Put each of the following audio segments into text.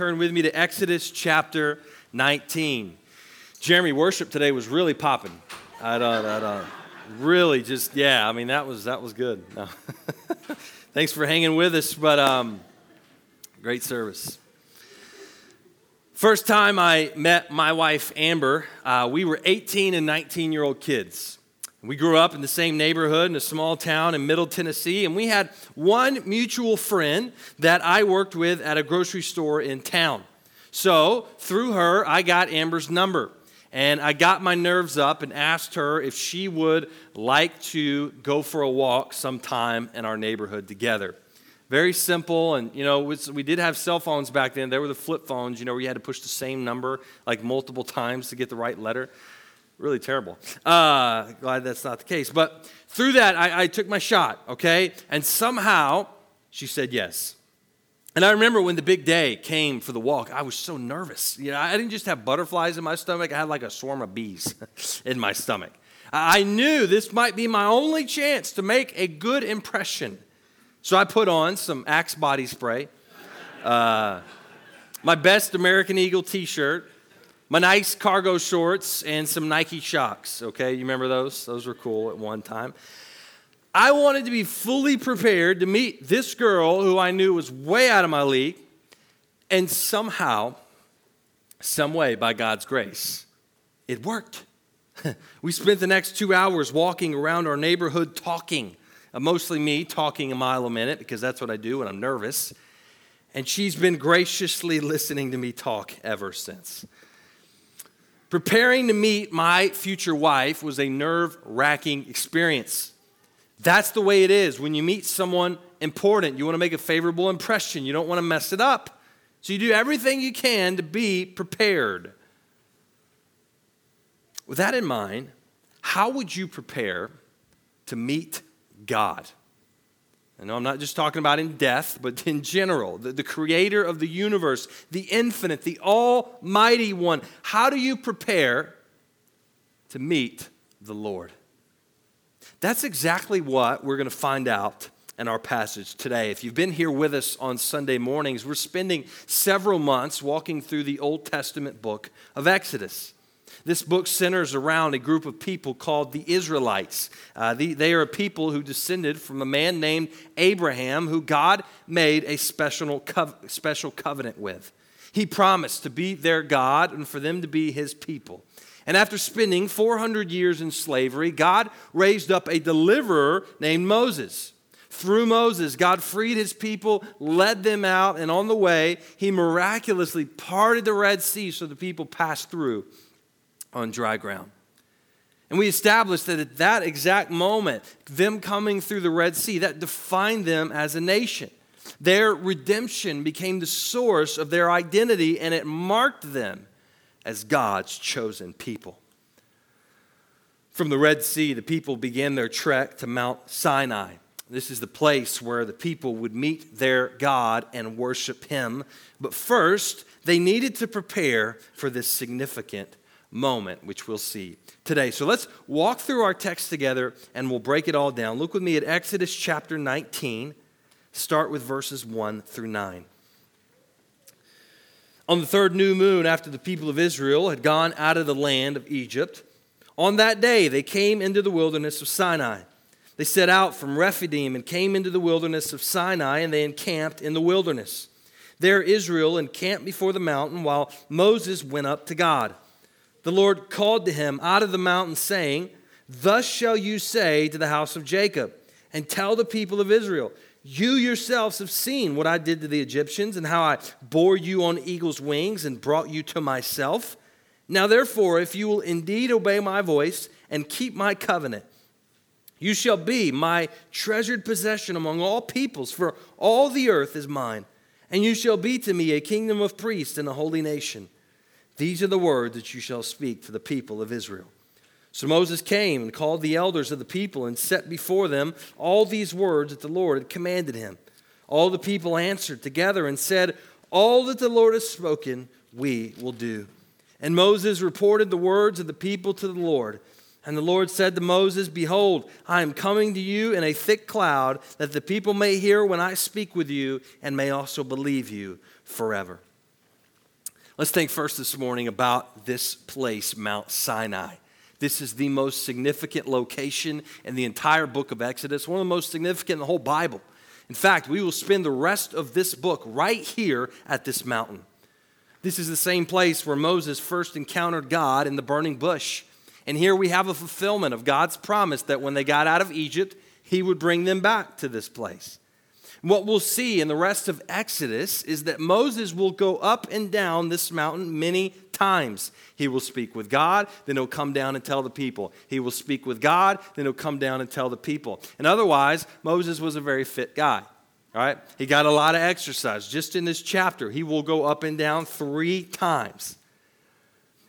turn with me to Exodus chapter 19. Jeremy, worship today was really popping. I don't, I don't, really just, yeah, I mean, that was, that was good. No. Thanks for hanging with us, but um, great service. First time I met my wife, Amber, uh, we were 18 and 19 year old kids. We grew up in the same neighborhood in a small town in Middle Tennessee, and we had one mutual friend that I worked with at a grocery store in town. So, through her, I got Amber's number. And I got my nerves up and asked her if she would like to go for a walk sometime in our neighborhood together. Very simple, and you know, we did have cell phones back then. They were the flip phones, you know, where you had to push the same number like multiple times to get the right letter really terrible. Uh, glad that's not the case. But through that, I, I took my shot, okay? And somehow she said yes. And I remember when the big day came for the walk, I was so nervous. You know, I didn't just have butterflies in my stomach, I had like a swarm of bees in my stomach. I knew this might be my only chance to make a good impression. So I put on some Axe body spray, uh, my best American Eagle t shirt, my nice cargo shorts and some Nike Shox. Okay, you remember those? Those were cool at one time. I wanted to be fully prepared to meet this girl who I knew was way out of my league, and somehow, some way, by God's grace, it worked. we spent the next two hours walking around our neighborhood talking, uh, mostly me talking a mile a minute because that's what I do when I'm nervous. And she's been graciously listening to me talk ever since. Preparing to meet my future wife was a nerve wracking experience. That's the way it is when you meet someone important. You want to make a favorable impression, you don't want to mess it up. So you do everything you can to be prepared. With that in mind, how would you prepare to meet God? Know I'm not just talking about in death, but in general, the, the creator of the universe, the infinite, the almighty one. How do you prepare to meet the Lord? That's exactly what we're going to find out in our passage today. If you've been here with us on Sunday mornings, we're spending several months walking through the Old Testament book of Exodus. This book centers around a group of people called the Israelites. Uh, the, they are a people who descended from a man named Abraham, who God made a special, special covenant with. He promised to be their God and for them to be his people. And after spending 400 years in slavery, God raised up a deliverer named Moses. Through Moses, God freed his people, led them out, and on the way, he miraculously parted the Red Sea so the people passed through on dry ground. And we established that at that exact moment, them coming through the Red Sea, that defined them as a nation. Their redemption became the source of their identity, and it marked them as God's chosen people. From the Red Sea, the people began their trek to Mount Sinai. This is the place where the people would meet their God and worship Him. But first, they needed to prepare for this significant moment, which we'll see today. So let's walk through our text together and we'll break it all down. Look with me at Exodus chapter 19, start with verses 1 through 9. On the third new moon, after the people of Israel had gone out of the land of Egypt, on that day they came into the wilderness of Sinai. They set out from Rephidim and came into the wilderness of Sinai, and they encamped in the wilderness. There Israel encamped before the mountain while Moses went up to God the Lord called to him out of the mountain, saying, Thus shall you say to the house of Jacob, and tell the people of Israel, You yourselves have seen what I did to the Egyptians, and how I bore you on eagle's wings and brought you to myself. Now, therefore, if you will indeed obey my voice and keep my covenant, you shall be my treasured possession among all peoples, for all the earth is mine, and you shall be to me a kingdom of priests and a holy nation. These are the words that you shall speak to the people of Israel. So Moses came and called the elders of the people and set before them all these words that the Lord had commanded him. All the people answered together and said, All that the Lord has spoken, we will do. And Moses reported the words of the people to the Lord. And the Lord said to Moses, Behold, I am coming to you in a thick cloud, that the people may hear when I speak with you and may also believe you forever. Let's think first this morning about this place, Mount Sinai. This is the most significant location in the entire book of Exodus, one of the most significant in the whole Bible. In fact, we will spend the rest of this book right here at this mountain. This is the same place where Moses first encountered God in the burning bush. And here we have a fulfillment of God's promise that when they got out of Egypt, he would bring them back to this place. What we'll see in the rest of Exodus is that Moses will go up and down this mountain many times. He will speak with God, then he'll come down and tell the people. He will speak with God, then he'll come down and tell the people. And otherwise, Moses was a very fit guy. All right? He got a lot of exercise. Just in this chapter, he will go up and down three times.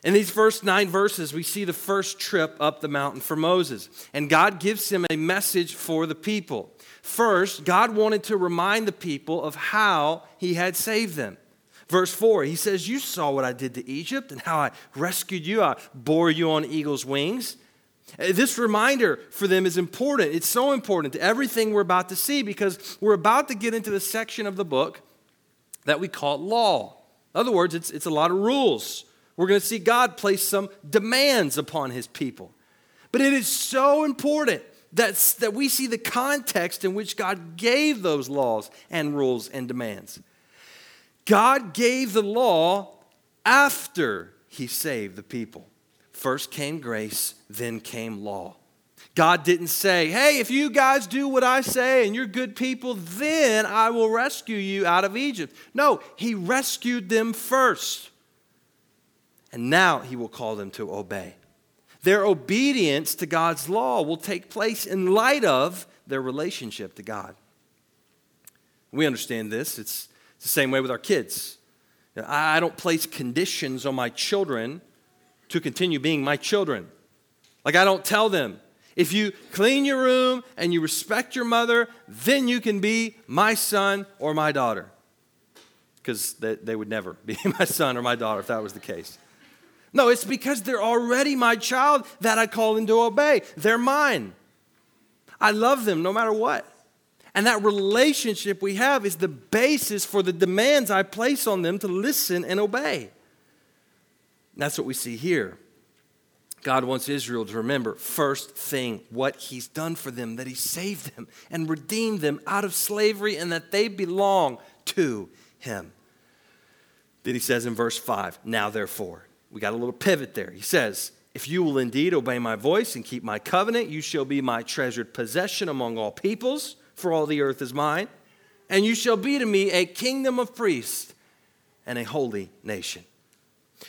In these first nine verses, we see the first trip up the mountain for Moses. And God gives him a message for the people. First, God wanted to remind the people of how he had saved them. Verse 4, he says, You saw what I did to Egypt and how I rescued you. I bore you on eagle's wings. Uh, this reminder for them is important. It's so important to everything we're about to see because we're about to get into the section of the book that we call law. In other words, it's, it's a lot of rules. We're going to see God place some demands upon his people. But it is so important that's, that we see the context in which God gave those laws and rules and demands. God gave the law after he saved the people. First came grace, then came law. God didn't say, hey, if you guys do what I say and you're good people, then I will rescue you out of Egypt. No, He rescued them first. And now He will call them to obey. Their obedience to God's law will take place in light of their relationship to God. We understand this. It's the same way with our kids. I don't place conditions on my children to continue being my children. Like, I don't tell them, if you clean your room and you respect your mother, then you can be my son or my daughter. Because they, they would never be my son or my daughter if that was the case. No, it's because they're already my child that I call them to obey. They're mine. I love them no matter what. And that relationship we have is the basis for the demands I place on them to listen and obey. that's what we see here. God wants Israel to remember, first thing, what He's done for them, that He saved them and redeemed them out of slavery and that they belong to Him. Then He says in verse 5, Now therefore, we got a little pivot there. He says, If you will indeed obey my voice and keep my covenant, you shall be my treasured possession among all peoples, for all the earth is mine. And you shall be to me a kingdom of priests and a holy nation.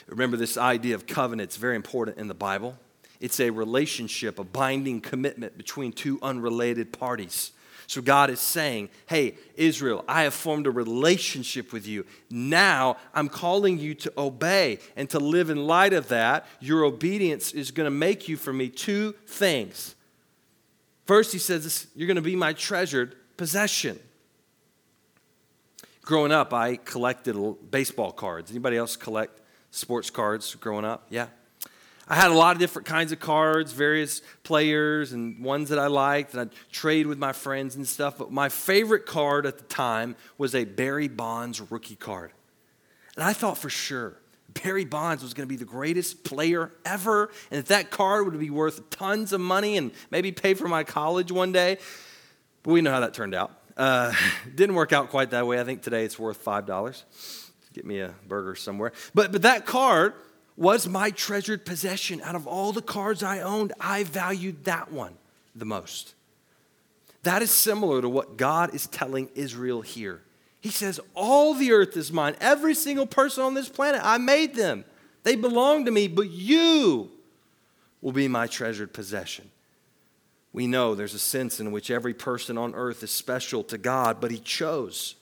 Remember, this idea of covenant is very important in the Bible. It's a relationship, a binding commitment between two unrelated parties. So God is saying, Hey, Israel, I have formed a relationship with you. Now I'm calling you to obey and to live in light of that. Your obedience is going to make you for me two things. First, he says, You're going to be my treasured possession. Growing up, I collected baseball cards. Anybody else collect sports cards growing up? Yeah. I had a lot of different kinds of cards, various players, and ones that I liked, and I'd trade with my friends and stuff. But my favorite card at the time was a Barry Bonds rookie card. And I thought for sure Barry Bonds was going to be the greatest player ever, and that that card would be worth tons of money and maybe pay for my college one day. But we know how that turned out. Uh, didn't work out quite that way. I think today it's worth $5. Get me a burger somewhere. But, but that card was my treasured possession. Out of all the cards I owned, I valued that one the most. That is similar to what God is telling Israel here. He says, All the earth is mine. Every single person on this planet, I made them. They belong to me, but you will be my treasured possession. We know there's a sense in which every person on earth is special to God, but He chose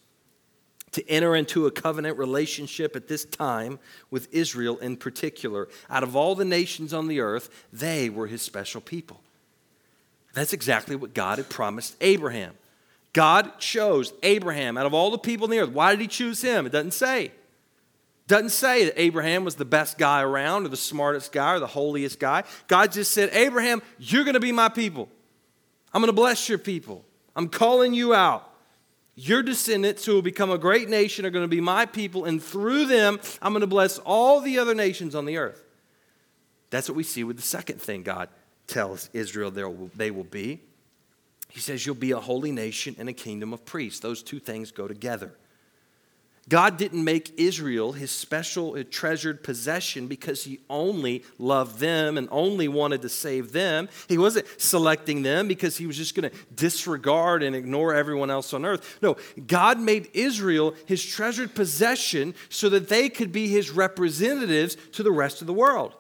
to enter into a covenant relationship at this time with Israel in particular. Out of all the nations on the earth, they were his special people. That's exactly what God had promised Abraham. God chose Abraham out of all the people on the earth. Why did he choose him? It doesn't say. Doesn't say that Abraham was the best guy around or the smartest guy or the holiest guy. God just said, Abraham, you're going to be my people. I'm going to bless your people. I'm calling you out. Your descendants, who will become a great nation, are going to be my people, and through them, I'm going to bless all the other nations on the earth. That's what we see with the second thing God tells Israel they will be. He says, You'll be a holy nation and a kingdom of priests. Those two things go together. God didn't make Israel his special, uh, treasured possession because he only loved them and only wanted to save them. He wasn't selecting them because he was just going to disregard and ignore everyone else on earth. No, God made Israel his treasured possession so that they could be his representatives to the rest of the world.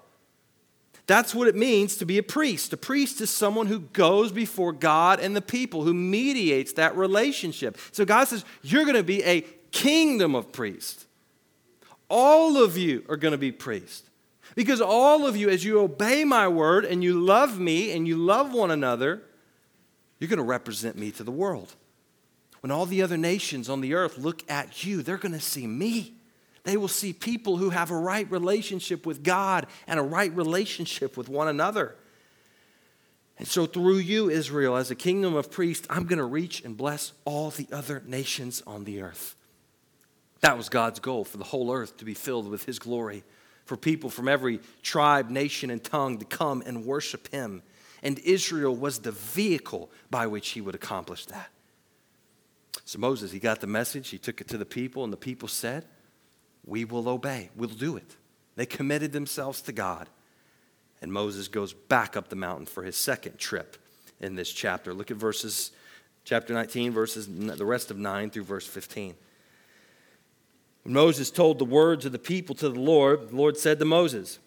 That's what it means to be a priest. A priest is someone who goes before God and the people, who mediates that relationship. So God says, You're going to be a kingdom of priests. All of you are going to be priests. Because all of you, as you obey my word and you love me and you love one another, you're going to represent me to the world. When all the other nations on the earth look at you, they're going to see me. They will see people who have a right relationship with God and a right relationship with one another. And so, through you, Israel, as a kingdom of priests, I'm going to reach and bless all the other nations on the earth. That was God's goal for the whole earth to be filled with His glory, for people from every tribe, nation, and tongue to come and worship Him. And Israel was the vehicle by which He would accomplish that. So Moses, he got the message, he took it to the people, and the people said, We will obey, we'll do it. They committed themselves to God. And Moses goes back up the mountain for his second trip in this chapter. Look at verses, chapter 19, verses, the rest of 9 through verse 15. When Moses told the words of the people to the Lord, the Lord said to Moses,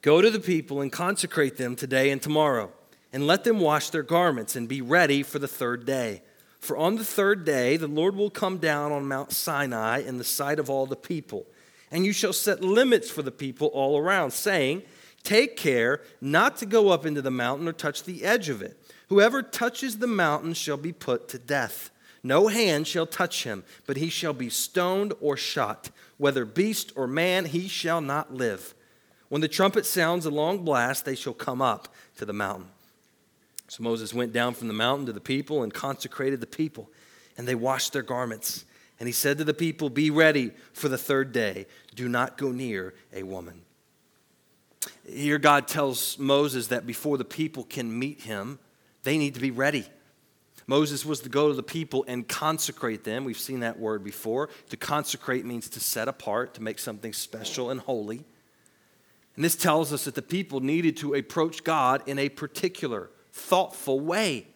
Go to the people and consecrate them today and tomorrow, and let them wash their garments and be ready for the third day. For on the third day the Lord will come down on Mount Sinai in the sight of all the people, and you shall set limits for the people all around, saying, Take care not to go up into the mountain or touch the edge of it. Whoever touches the mountain shall be put to death. No hand shall touch him, but he shall be stoned or shot. Whether beast or man, he shall not live. When the trumpet sounds a long blast, they shall come up to the mountain. So Moses went down from the mountain to the people and consecrated the people, and they washed their garments. And he said to the people, Be ready for the third day. Do not go near a woman. Here, God tells Moses that before the people can meet him, they need to be ready. Moses was to go to the people and consecrate them. We've seen that word before. To consecrate means to set apart, to make something special and holy. And this tells us that the people needed to approach God in a particular, thoughtful way.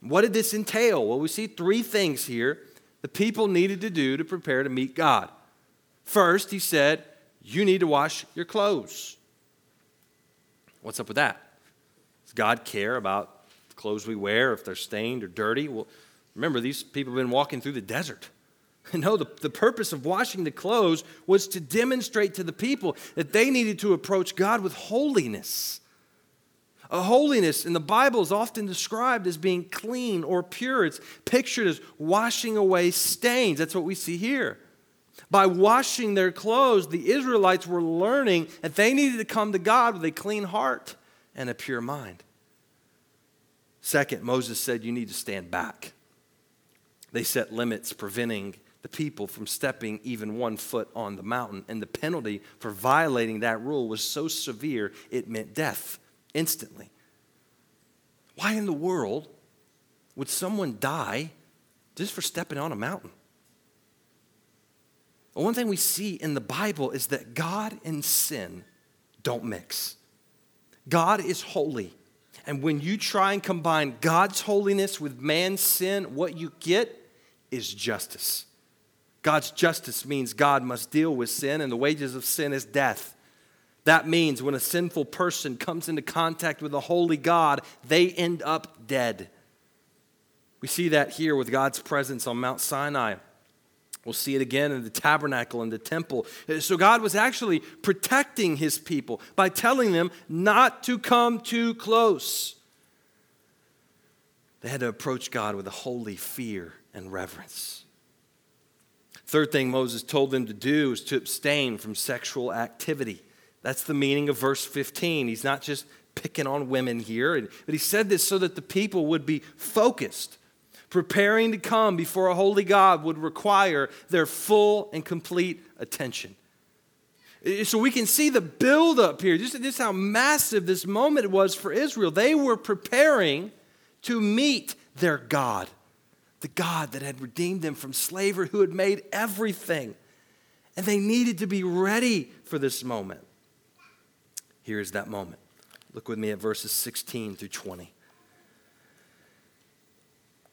What did this entail? Well, we see three things here the people needed to do to prepare to meet God. First, he said, You need to wash your clothes. What's up with that? Does God care about clothes we wear, if they're stained or dirty. Well, remember, these people have been walking through the desert. No, the, the purpose of washing the clothes was to demonstrate to the people that they needed to approach God with holiness. A holiness in the Bible is often described as being clean or pure. It's pictured as washing away stains. That's what we see here. By washing their clothes, the Israelites were learning that they needed to come to God with a clean heart and a pure mind. Second, Moses said, You need to stand back. They set limits preventing the people from stepping even one foot on the mountain. And the penalty for violating that rule was so severe, it meant death instantly. Why in the world would someone die just for stepping on a mountain? Well, one thing we see in the Bible is that God and sin don't mix. God is holy. And when you try and combine God's holiness with man's sin, what you get is justice. God's justice means God must deal with sin, and the wages of sin is death. That means when a sinful person comes into contact with a holy God, they end up dead. We see that here with God's presence on Mount Sinai. We'll see it again in the tabernacle and the temple. So God was actually protecting his people by telling them not to come too close. They had to approach God with a holy fear and reverence. Third thing Moses told them to do is to abstain from sexual activity. That's the meaning of verse 15. He's not just picking on women here, but he said this so that the people would be focused Preparing to come before a holy God would require their full and complete attention. So we can see the buildup here, just, just how massive this moment was for Israel. They were preparing to meet their God, the God that had redeemed them from slavery, who had made everything. And they needed to be ready for this moment. Here is that moment. Look with me at verses 16 through 20.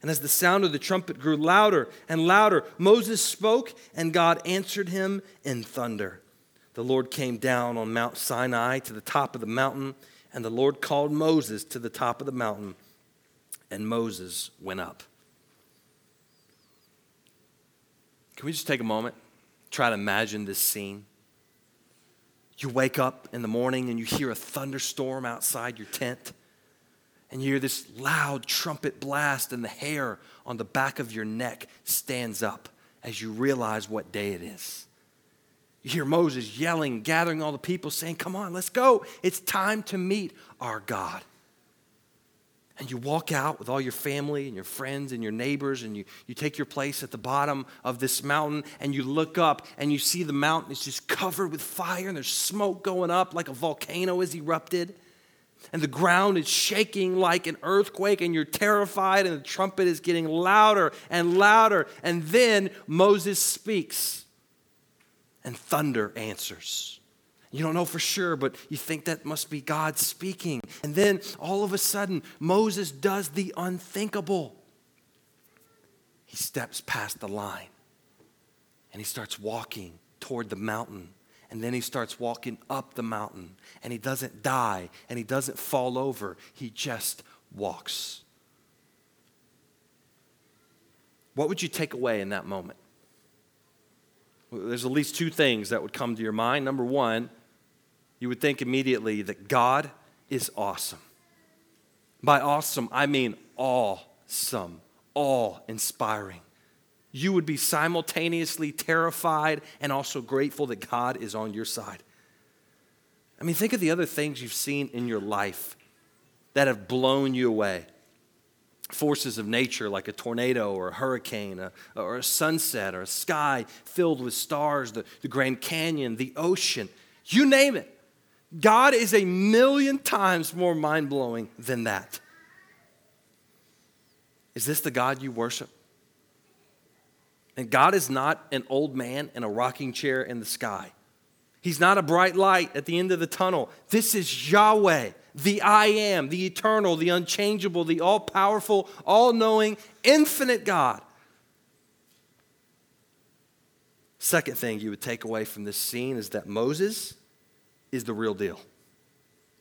And as the sound of the trumpet grew louder and louder, Moses spoke, and God answered him in thunder. The Lord came down on Mount Sinai to the top of the mountain, and the Lord called Moses to the top of the mountain, and Moses went up. Can we just take a moment, try to imagine this scene? You wake up in the morning and you hear a thunderstorm outside your tent and you hear this loud trumpet blast, and the hair on the back of your neck stands up as you realize what day it is. You hear Moses yelling, gathering all the people, saying, Come on, let's go. It's time to meet our God. And you walk out with all your family and your friends and your neighbors, and you, you take your place at the bottom of this mountain, and you look up and you see the mountain is just covered with fire, and there's smoke going up like a volcano has erupted and the ground is shaking like an earthquake, and you're terrified, and the trumpet is getting louder and louder. And then Moses speaks, and thunder answers. You don't know for sure, but you think that must be God speaking. And then all of a sudden, Moses does the unthinkable. He steps past the line and he starts walking toward the mountain and then he starts walking up the mountain and he doesn't die and he doesn't fall over. He just walks. What would you take away in that moment? There's at least two things that would come to your mind. Number one, you would think immediately that God is awesome. By awesome, I mean awesome, awe inspiring you would be simultaneously terrified and also grateful that God is on your side. I mean, think of the other things you've seen in your life that have blown you away. Forces of nature like a tornado or a hurricane a, or a sunset or a sky filled with stars, the, the Grand Canyon, the ocean, you name it. God is a million times more mind blowing than that. Is this the God you worship? And God is not an old man in a rocking chair in the sky. He's not a bright light at the end of the tunnel. This is Yahweh, the I am, the eternal, the unchangeable, the all powerful, all knowing, infinite God. Second thing you would take away from this scene is that Moses is the real deal.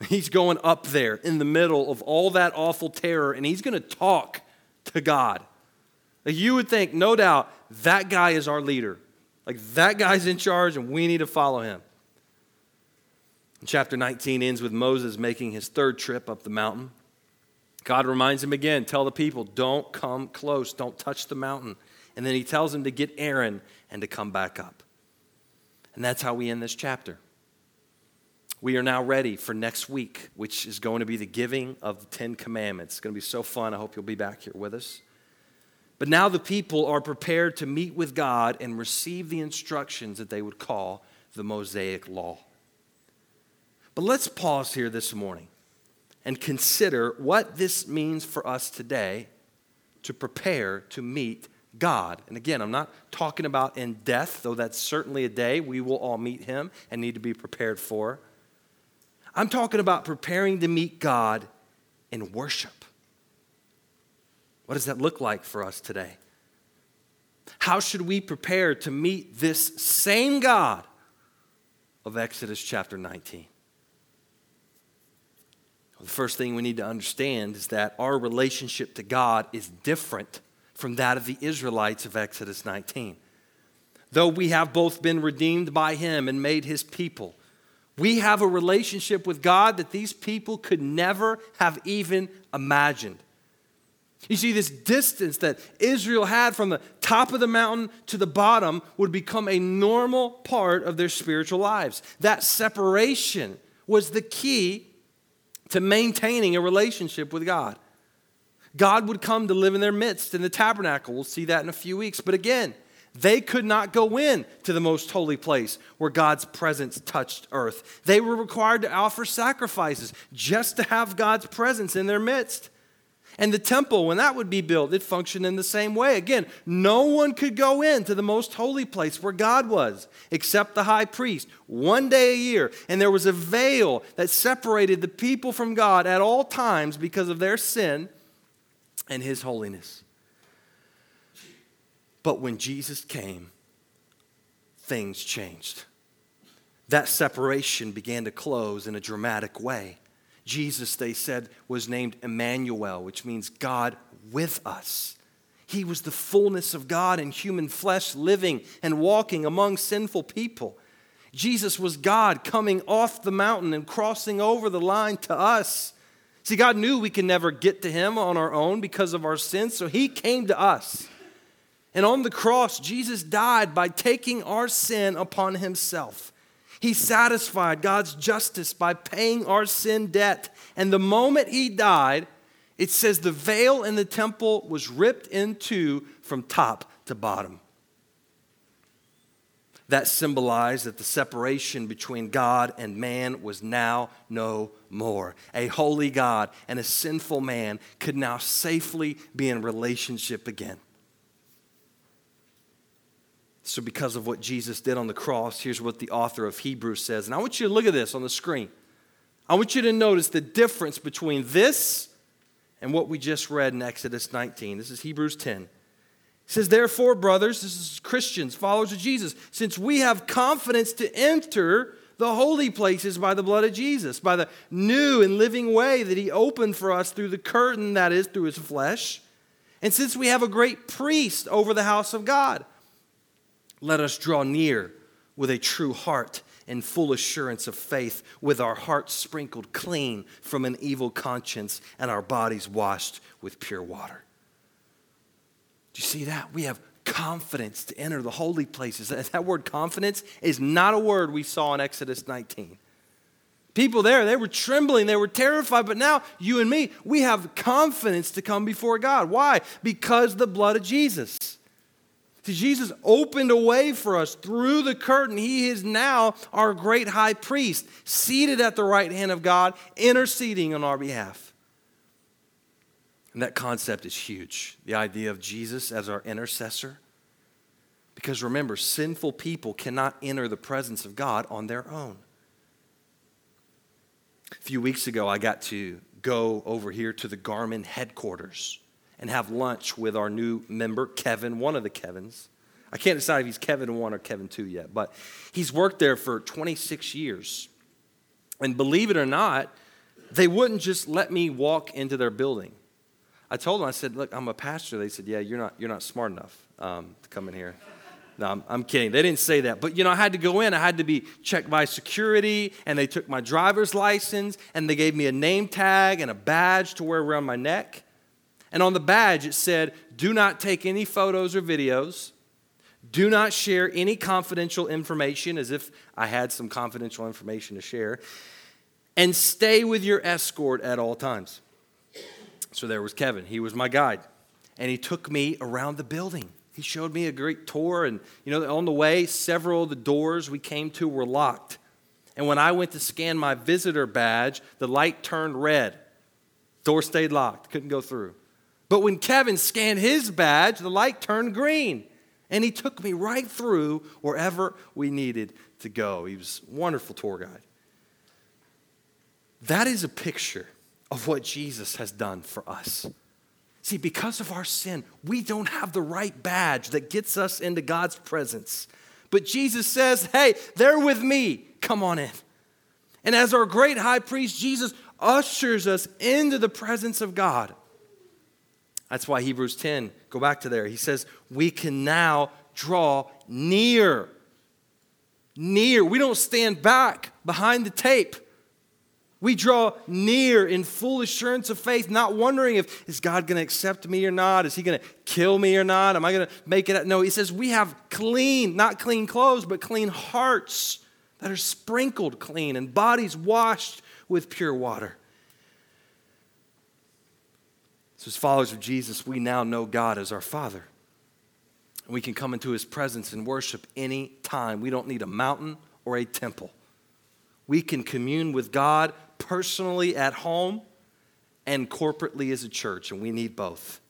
He's going up there in the middle of all that awful terror and he's going to talk to God. You would think, no doubt, that guy is our leader. Like that guy's in charge and we need to follow him. Chapter 19 ends with Moses making his third trip up the mountain. God reminds him again tell the people, don't come close, don't touch the mountain. And then he tells him to get Aaron and to come back up. And that's how we end this chapter. We are now ready for next week, which is going to be the giving of the Ten Commandments. It's going to be so fun. I hope you'll be back here with us. But now the people are prepared to meet with God and receive the instructions that they would call the Mosaic Law. But let's pause here this morning and consider what this means for us today to prepare to meet God. And again, I'm not talking about in death, though that's certainly a day we will all meet Him and need to be prepared for. I'm talking about preparing to meet God in worship. What does that look like for us today? How should we prepare to meet this same God of Exodus chapter 19? Well, the first thing we need to understand is that our relationship to God is different from that of the Israelites of Exodus 19. though we have both been redeemed by him and made his people. We have a relationship with God that these people could never have even imagined. You see, this distance that Israel had from the top of the mountain to the bottom would become a normal part of their spiritual lives. That separation was the key to maintaining a relationship with God. God would come to live in their midst in the tabernacle. We'll see that in a few weeks. But again, they could not go in to the most holy place where God's presence touched earth. They were required to offer sacrifices just to have God's presence in their midst. And the temple, when that would be built, it functioned in the same way. Again, no one could go into the most holy place where God was except the high priest one day a year. And there was a veil that separated the people from God at all times because of their sin and his holiness. But when Jesus came, things changed. That separation began to close in a dramatic way. Jesus, they said, was named Emmanuel, which means God with us. He was the fullness of God in human flesh, living and walking among sinful people. Jesus was God coming off the mountain and crossing over the line to us. See, God knew we could never get to Him on our own because of our sins, so He came to us. And on the cross, Jesus died by taking our sin upon Himself. He satisfied God's justice by paying our sin debt. And the moment he died, it says the veil in the temple was ripped in two from top to bottom. That symbolized that the separation between God and man was now no more. A holy God and a sinful man could now safely be in relationship again. So, because of what Jesus did on the cross, here's what the author of Hebrews says. And I want you to look at this on the screen. I want you to notice the difference between this and what we just read in Exodus 19. This is Hebrews 10. It says, Therefore, brothers, this is Christians, followers of Jesus, since we have confidence to enter the holy places by the blood of Jesus, by the new and living way that He opened for us through the curtain, that is, through His flesh, and since we have a great priest over the house of God, let us draw near with a true heart and full assurance of faith, with our hearts sprinkled clean from an evil conscience and our bodies washed with pure water. Do you see that? We have confidence to enter the holy places. That word confidence is not a word we saw in Exodus 19. People there, they were trembling, they were terrified, but now you and me, we have confidence to come before God. Why? Because the blood of Jesus. Jesus opened a way for us through the curtain. He is now our great high priest, seated at the right hand of God, interceding on our behalf. And that concept is huge the idea of Jesus as our intercessor. Because remember, sinful people cannot enter the presence of God on their own. A few weeks ago, I got to go over here to the Garmin headquarters and have lunch with our new member, Kevin, one of the Kevins. I can't decide if he's Kevin 1 or Kevin 2 yet, but he's worked there for 26 years. And believe it or not, they wouldn't just let me walk into their building. I told them, I said, Look, I'm a pastor. They said, Yeah, you're not, you're not smart enough um, to come in here. No, I'm, I'm, kidding. They didn't say that. But, you know, I had to go in. I had to be checked by security, and they took my driver's license, and they gave me a name tag and a badge to wear around my neck. And on the badge, it said, Do not take any photos or videos. Do not share any confidential information, as if I had some confidential information to share. And stay with your escort at all times. So there was Kevin. He was my guide. And he took me around the building. He showed me a great tour. And, you know, on the way, several of the doors we came to were locked. And when I went to scan my visitor badge, the light turned red. Door stayed locked, couldn't go through. But when Kevin scanned his badge, the light turned green. And he took me right through wherever we needed to go. He was a wonderful tour guide. That is a picture of what Jesus has done for us. See, because of our sin, we don't have the right badge that gets us into God's presence. But Jesus says, hey, they're with me. Come on in. And as our great high priest, Jesus ushers us into the presence of God. That's why Hebrews 10, go back to there. He says, We can now draw near. Near. We don't stand back behind the tape. We draw near in full assurance of faith, not wondering if is God going to accept me or not? Is he going to kill me or not? Am I going to make it? No, he says we have clean, not clean clothes, but clean hearts that are sprinkled clean and bodies washed with pure water. So, as followers of Jesus, we now know God as our Father. And we can come into his presence and worship any time. We don't need a mountain or a temple. We can commune with God personally at home and corporately as a church, and we need both.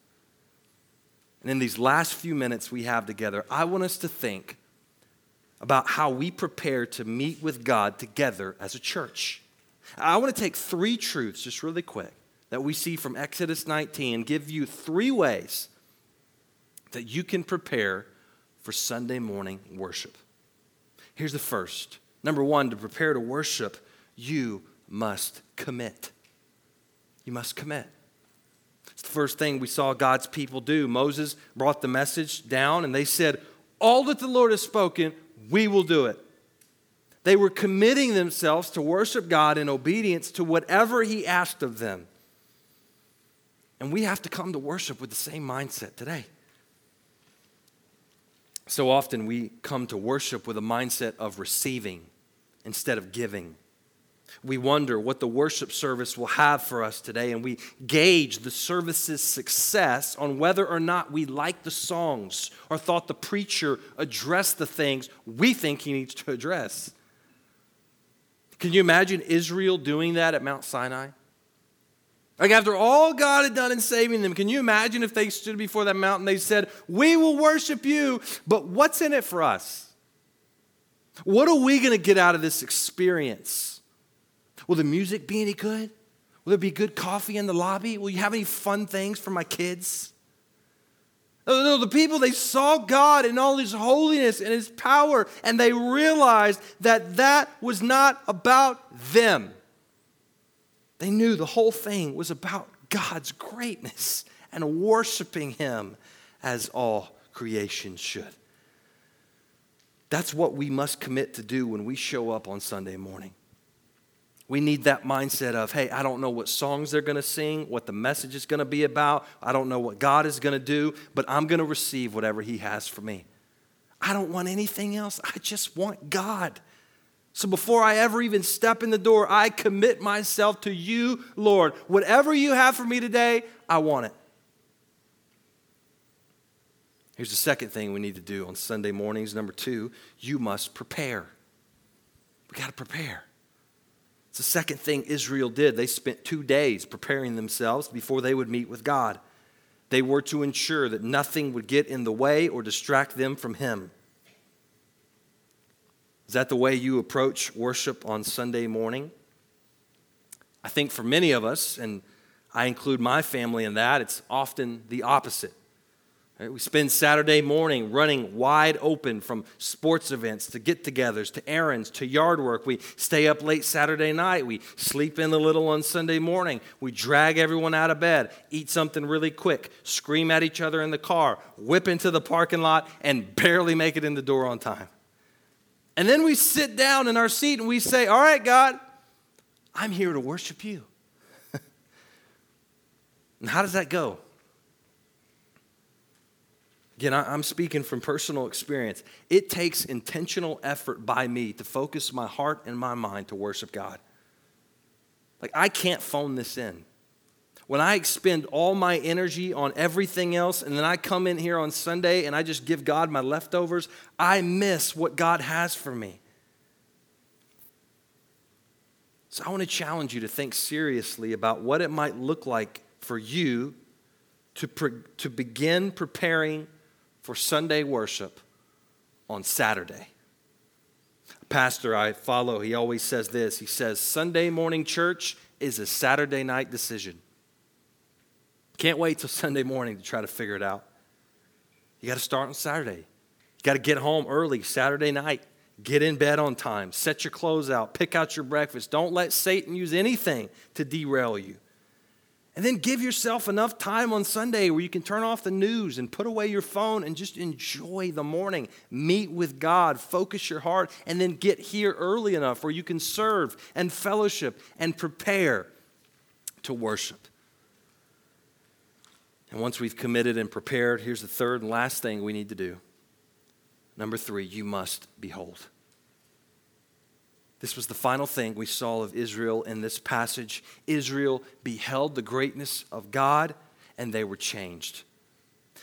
And in these last few minutes we have together, I want us to think about how we prepare to meet with God together as a church. I want to take three truths, just really quick, that we see from Exodus 19 give you three ways that you can prepare for Sunday morning worship. Here's the first. Number one, to prepare to worship, you must commit. You must commit. It's the first thing we saw God's people do. Moses brought the message down and they said, All that the Lord has spoken, we will do it. They were committing themselves to worship God in obedience to whatever He asked of them. And we have to come to worship with the same mindset today. So often we come to worship with a mindset of receiving instead of giving we wonder what the worship service will have for us today, and we gauge the service's success on whether or not we like the songs or thought the preacher addressed the things we think he needs to address. Can you imagine Israel doing that at Mount Sinai? Like after all God had done in saving them, can you imagine if they stood before that mountain they said, We will worship you, but what's in it for us? What are we going to get out of this experience? Will the music be any good? Will there be good coffee in the lobby? Will you have any fun things for my kids? No, the people, they saw God in all his holiness and his power, and they realized that that was not about them. They knew the whole thing was about God's greatness and worshiping him as all creation should. That's what we must commit to do when we show up on Sunday morning. We need that mindset of, hey, I don't know what songs they're going to sing, what the message is going to be about. I don't know what God is going to do, but I'm going to receive whatever He has for me. I don't want anything else. I just want God. So before I ever even step in the door, I commit myself to you, Lord. Whatever you have for me today, I want it. Here's the second thing we need to do on Sunday mornings. Number two, you must prepare. We got to prepare. It's the second thing Israel did. They spent two days preparing themselves before they would meet with God. They were to ensure that nothing would get in the way or distract them from Him. Is that the way you approach worship on Sunday morning? I think for many of us, and I include my family in that, it's often the opposite. We spend Saturday morning running wide open from sports events to get togethers to errands to yard work. We stay up late Saturday night. We sleep in a little on Sunday morning. We drag everyone out of bed, eat something really quick, scream at each other in the car, whip into the parking lot, and barely make it in the door on time. And then we sit down in our seat and we say, All right, God, I'm here to worship you. and how does that go? Again, I'm speaking from personal experience. It takes intentional effort by me to focus my heart and my mind to worship God. Like, I can't phone this in. When I expend all my energy on everything else and then I come in here on Sunday and I just give God my leftovers, I miss what God has for me. So I want to challenge you to think seriously about what it might look like for you to, pre- to begin preparing for Sunday worship on Saturday. A pastor I follow, he always says this. He says, Sunday morning church is a Saturday night decision. Can't wait till Sunday morning to try to figure it out. You got to start on Saturday. You got to get home early Saturday night. Get in bed on time. Set your clothes out. Pick out your breakfast. Don't let Satan use anything to derail you. And then give yourself enough time on Sunday where you can turn off the news and put away your phone and just enjoy the morning. Meet with God, focus your heart, and then get here early enough where you can serve and fellowship and prepare to worship. And once we've committed and prepared, here's the third and last thing we need to do. Number three, you must behold. This was the final thing we saw of Israel in this passage. Israel beheld the greatness of God and they were changed.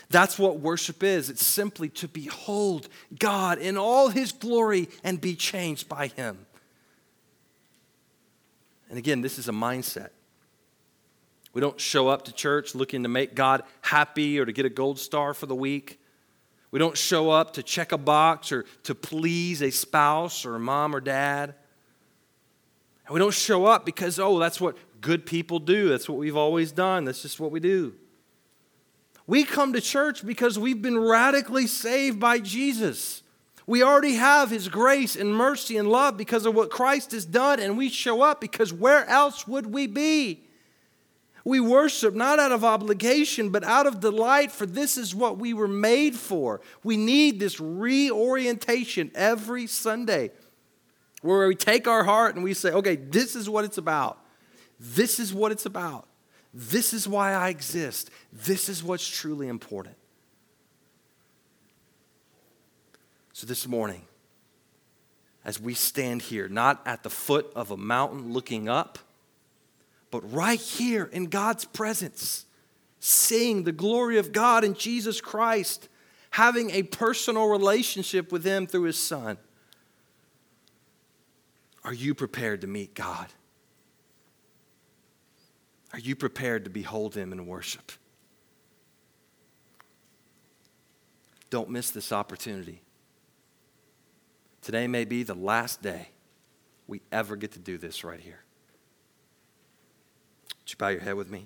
That's what worship is. It's simply to behold God in all his glory and be changed by him. And again, this is a mindset. We don't show up to church looking to make God happy or to get a gold star for the week. We don't show up to check a box or to please a spouse or a mom or dad. And we don't show up because, oh, that's what good people do. That's what we've always done. That's just what we do. We come to church because we've been radically saved by Jesus. We already have His grace and mercy and love because of what Christ has done, and we show up because where else would we be? We worship not out of obligation, but out of delight, for this is what we were made for. We need this reorientation every Sunday where we take our heart and we say, okay, this is what it's about. This is what it's about. This is why I exist. This is what's truly important. So this morning, as we stand here, not at the foot of a mountain looking up, but right here in God's presence, seeing the glory of God in Jesus Christ, having a personal relationship with Him through His Son. Are you prepared to meet God? Are you prepared to behold Him in worship? Don't miss this opportunity. Today may be the last day we ever get to do this right here. Would you bow your head with me?